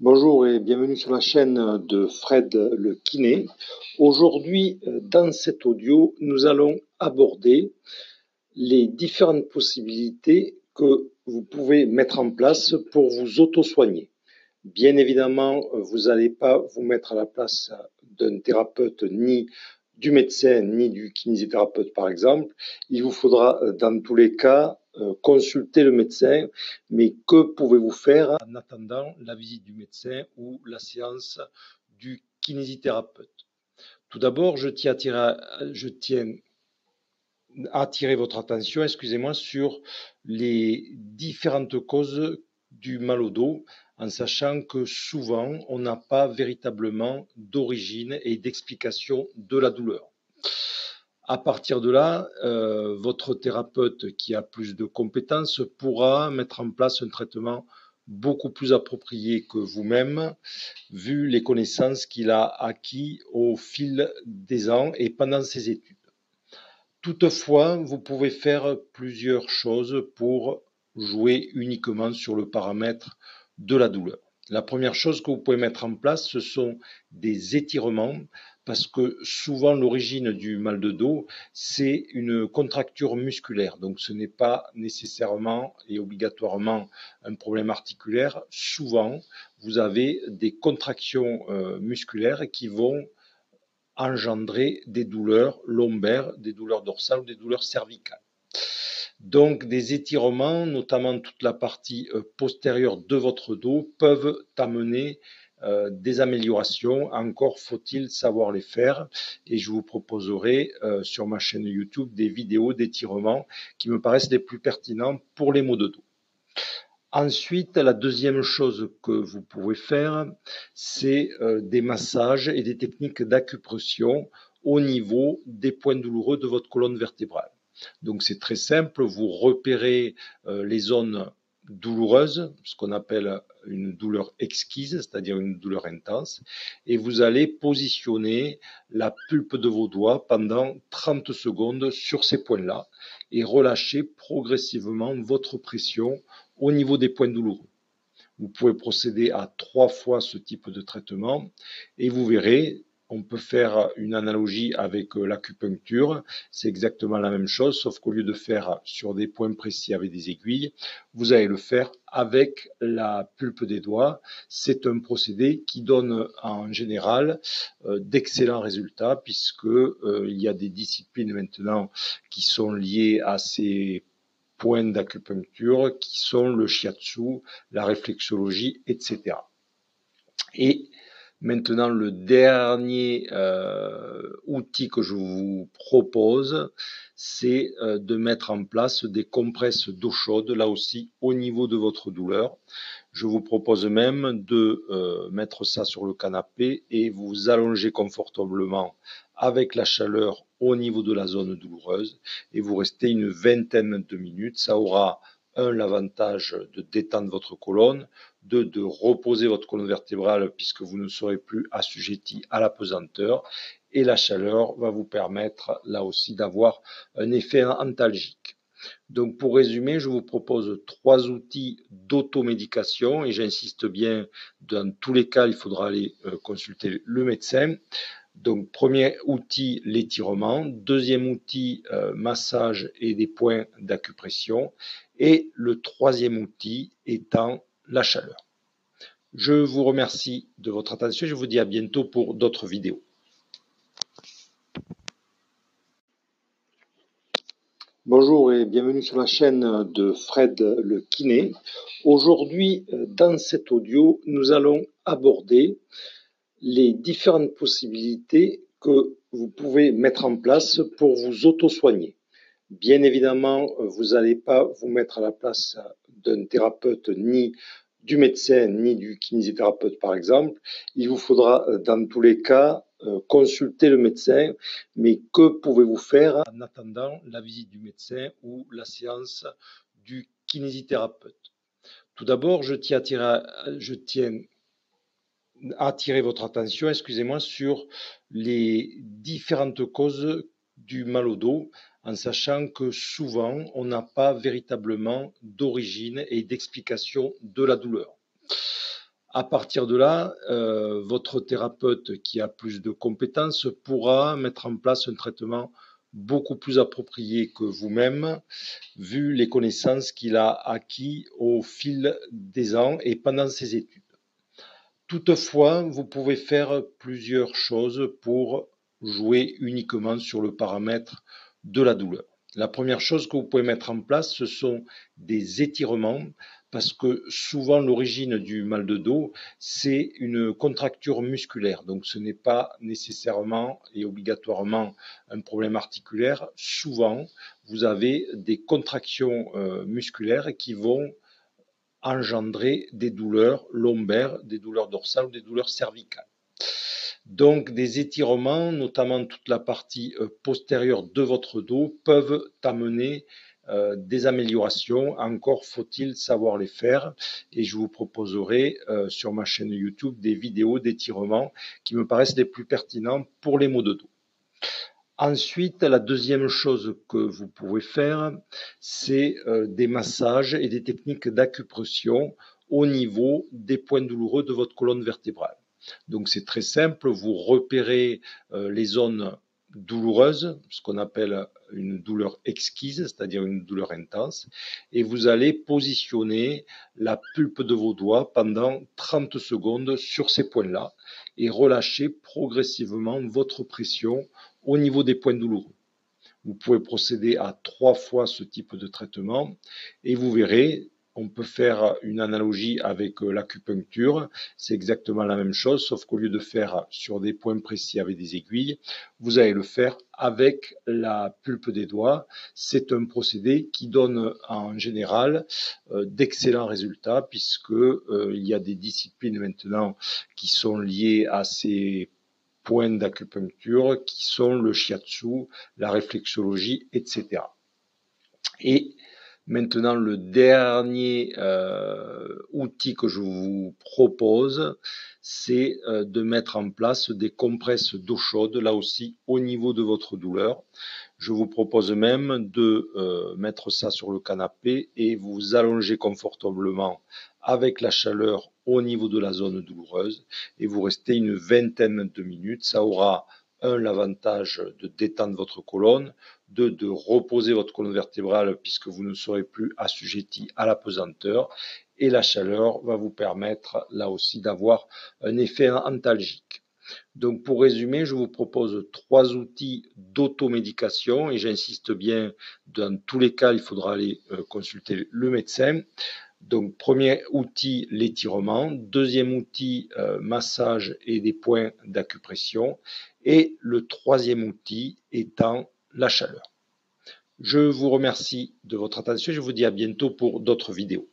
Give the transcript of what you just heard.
Bonjour et bienvenue sur la chaîne de Fred le kiné. Aujourd'hui, dans cet audio, nous allons aborder les différentes possibilités que vous pouvez mettre en place pour vous auto-soigner. Bien évidemment, vous n'allez pas vous mettre à la place d'un thérapeute ni du médecin ni du kinésithérapeute par exemple. Il vous faudra dans tous les cas euh, consulter le médecin, mais que pouvez-vous faire en attendant la visite du médecin ou la séance du kinésithérapeute? Tout d'abord, je tiens à attirer votre attention, excusez-moi, sur les différentes causes du mal au dos, en sachant que souvent, on n'a pas véritablement d'origine et d'explication de la douleur. À partir de là, euh, votre thérapeute qui a plus de compétences pourra mettre en place un traitement beaucoup plus approprié que vous-même, vu les connaissances qu'il a acquis au fil des ans et pendant ses études. Toutefois, vous pouvez faire plusieurs choses pour jouer uniquement sur le paramètre de la douleur. La première chose que vous pouvez mettre en place, ce sont des étirements parce que souvent l'origine du mal de dos, c'est une contracture musculaire. Donc ce n'est pas nécessairement et obligatoirement un problème articulaire. Souvent, vous avez des contractions euh, musculaires qui vont engendrer des douleurs lombaires, des douleurs dorsales ou des douleurs cervicales. Donc des étirements, notamment toute la partie euh, postérieure de votre dos, peuvent amener euh, des améliorations. Encore faut-il savoir les faire. Et je vous proposerai euh, sur ma chaîne YouTube des vidéos d'étirement qui me paraissent les plus pertinents pour les maux de dos. Ensuite, la deuxième chose que vous pouvez faire, c'est euh, des massages et des techniques d'acupression au niveau des points douloureux de votre colonne vertébrale. Donc c'est très simple, vous repérez les zones douloureuse, ce qu'on appelle une douleur exquise, c'est-à-dire une douleur intense, et vous allez positionner la pulpe de vos doigts pendant 30 secondes sur ces points-là et relâcher progressivement votre pression au niveau des points douloureux. Vous pouvez procéder à trois fois ce type de traitement et vous verrez, on peut faire une analogie avec euh, l'acupuncture. C'est exactement la même chose, sauf qu'au lieu de faire sur des points précis avec des aiguilles, vous allez le faire avec la pulpe des doigts. C'est un procédé qui donne en général euh, d'excellents résultats puisque euh, il y a des disciplines maintenant qui sont liées à ces points d'acupuncture qui sont le shiatsu, la réflexologie, etc. Et Maintenant, le dernier euh, outil que je vous propose, c'est euh, de mettre en place des compresses d'eau chaude, là aussi au niveau de votre douleur. Je vous propose même de euh, mettre ça sur le canapé et vous allonger confortablement avec la chaleur au niveau de la zone douloureuse et vous restez une vingtaine de minutes. Ça aura un, l'avantage de détendre votre colonne, deux, de reposer votre colonne vertébrale puisque vous ne serez plus assujetti à la pesanteur, et la chaleur va vous permettre là aussi d'avoir un effet antalgique. Donc pour résumer, je vous propose trois outils d'automédication et j'insiste bien, dans tous les cas, il faudra aller euh, consulter le médecin. Donc premier outil, l'étirement. Deuxième outil, euh, massage et des points d'acupression. Et le troisième outil étant la chaleur. Je vous remercie de votre attention. Je vous dis à bientôt pour d'autres vidéos. Bonjour et bienvenue sur la chaîne de Fred le kiné. Aujourd'hui, dans cet audio, nous allons aborder les différentes possibilités que vous pouvez mettre en place pour vous auto-soigner. Bien évidemment, vous n'allez pas vous mettre à la place d'un thérapeute ni du médecin ni du kinésithérapeute par exemple. Il vous faudra dans tous les cas euh, consulter le médecin, mais que pouvez-vous faire en attendant la visite du médecin ou la séance du kinésithérapeute? Tout d'abord, je je tiens attirer votre attention, excusez-moi, sur les différentes causes du mal au dos, en sachant que souvent, on n'a pas véritablement d'origine et d'explication de la douleur. À partir de là, euh, votre thérapeute qui a plus de compétences pourra mettre en place un traitement beaucoup plus approprié que vous-même, vu les connaissances qu'il a acquis au fil des ans et pendant ses études. Toutefois, vous pouvez faire plusieurs choses pour jouer uniquement sur le paramètre de la douleur. La première chose que vous pouvez mettre en place, ce sont des étirements, parce que souvent l'origine du mal de dos, c'est une contracture musculaire. Donc ce n'est pas nécessairement et obligatoirement un problème articulaire. Souvent, vous avez des contractions euh, musculaires qui vont engendrer des douleurs lombaires, des douleurs dorsales ou des douleurs cervicales. Donc des étirements, notamment toute la partie euh, postérieure de votre dos, peuvent amener euh, des améliorations. Encore faut-il savoir les faire. Et je vous proposerai euh, sur ma chaîne YouTube des vidéos d'étirements qui me paraissent les plus pertinents pour les maux de dos. Ensuite, la deuxième chose que vous pouvez faire, c'est euh, des massages et des techniques d'acupression au niveau des points douloureux de votre colonne vertébrale. Donc c'est très simple, vous repérez euh, les zones douloureuses, ce qu'on appelle une douleur exquise, c'est-à-dire une douleur intense, et vous allez positionner la pulpe de vos doigts pendant 30 secondes sur ces points-là et relâcher progressivement votre pression au niveau des points douloureux. Vous pouvez procéder à trois fois ce type de traitement et vous verrez, on peut faire une analogie avec euh, l'acupuncture. C'est exactement la même chose, sauf qu'au lieu de faire sur des points précis avec des aiguilles, vous allez le faire avec la pulpe des doigts. C'est un procédé qui donne en général euh, d'excellents résultats puisque euh, il y a des disciplines maintenant qui sont liées à ces points d'acupuncture qui sont le shiatsu, la réflexologie, etc. Et maintenant, le dernier euh, outil que je vous propose, c'est euh, de mettre en place des compresses d'eau chaude, là aussi au niveau de votre douleur. Je vous propose même de euh, mettre ça sur le canapé et vous allonger confortablement avec la chaleur au niveau de la zone douloureuse et vous restez une vingtaine de minutes. Ça aura un l'avantage de détendre votre colonne, deux de reposer votre colonne vertébrale puisque vous ne serez plus assujetti à la pesanteur et la chaleur va vous permettre là aussi d'avoir un effet antalgique. Donc pour résumer, je vous propose trois outils d'automédication et j'insiste bien, dans tous les cas, il faudra aller euh, consulter le médecin. Donc, premier outil, l'étirement. Deuxième outil, euh, massage et des points d'acupression. Et le troisième outil étant la chaleur. Je vous remercie de votre attention. Je vous dis à bientôt pour d'autres vidéos.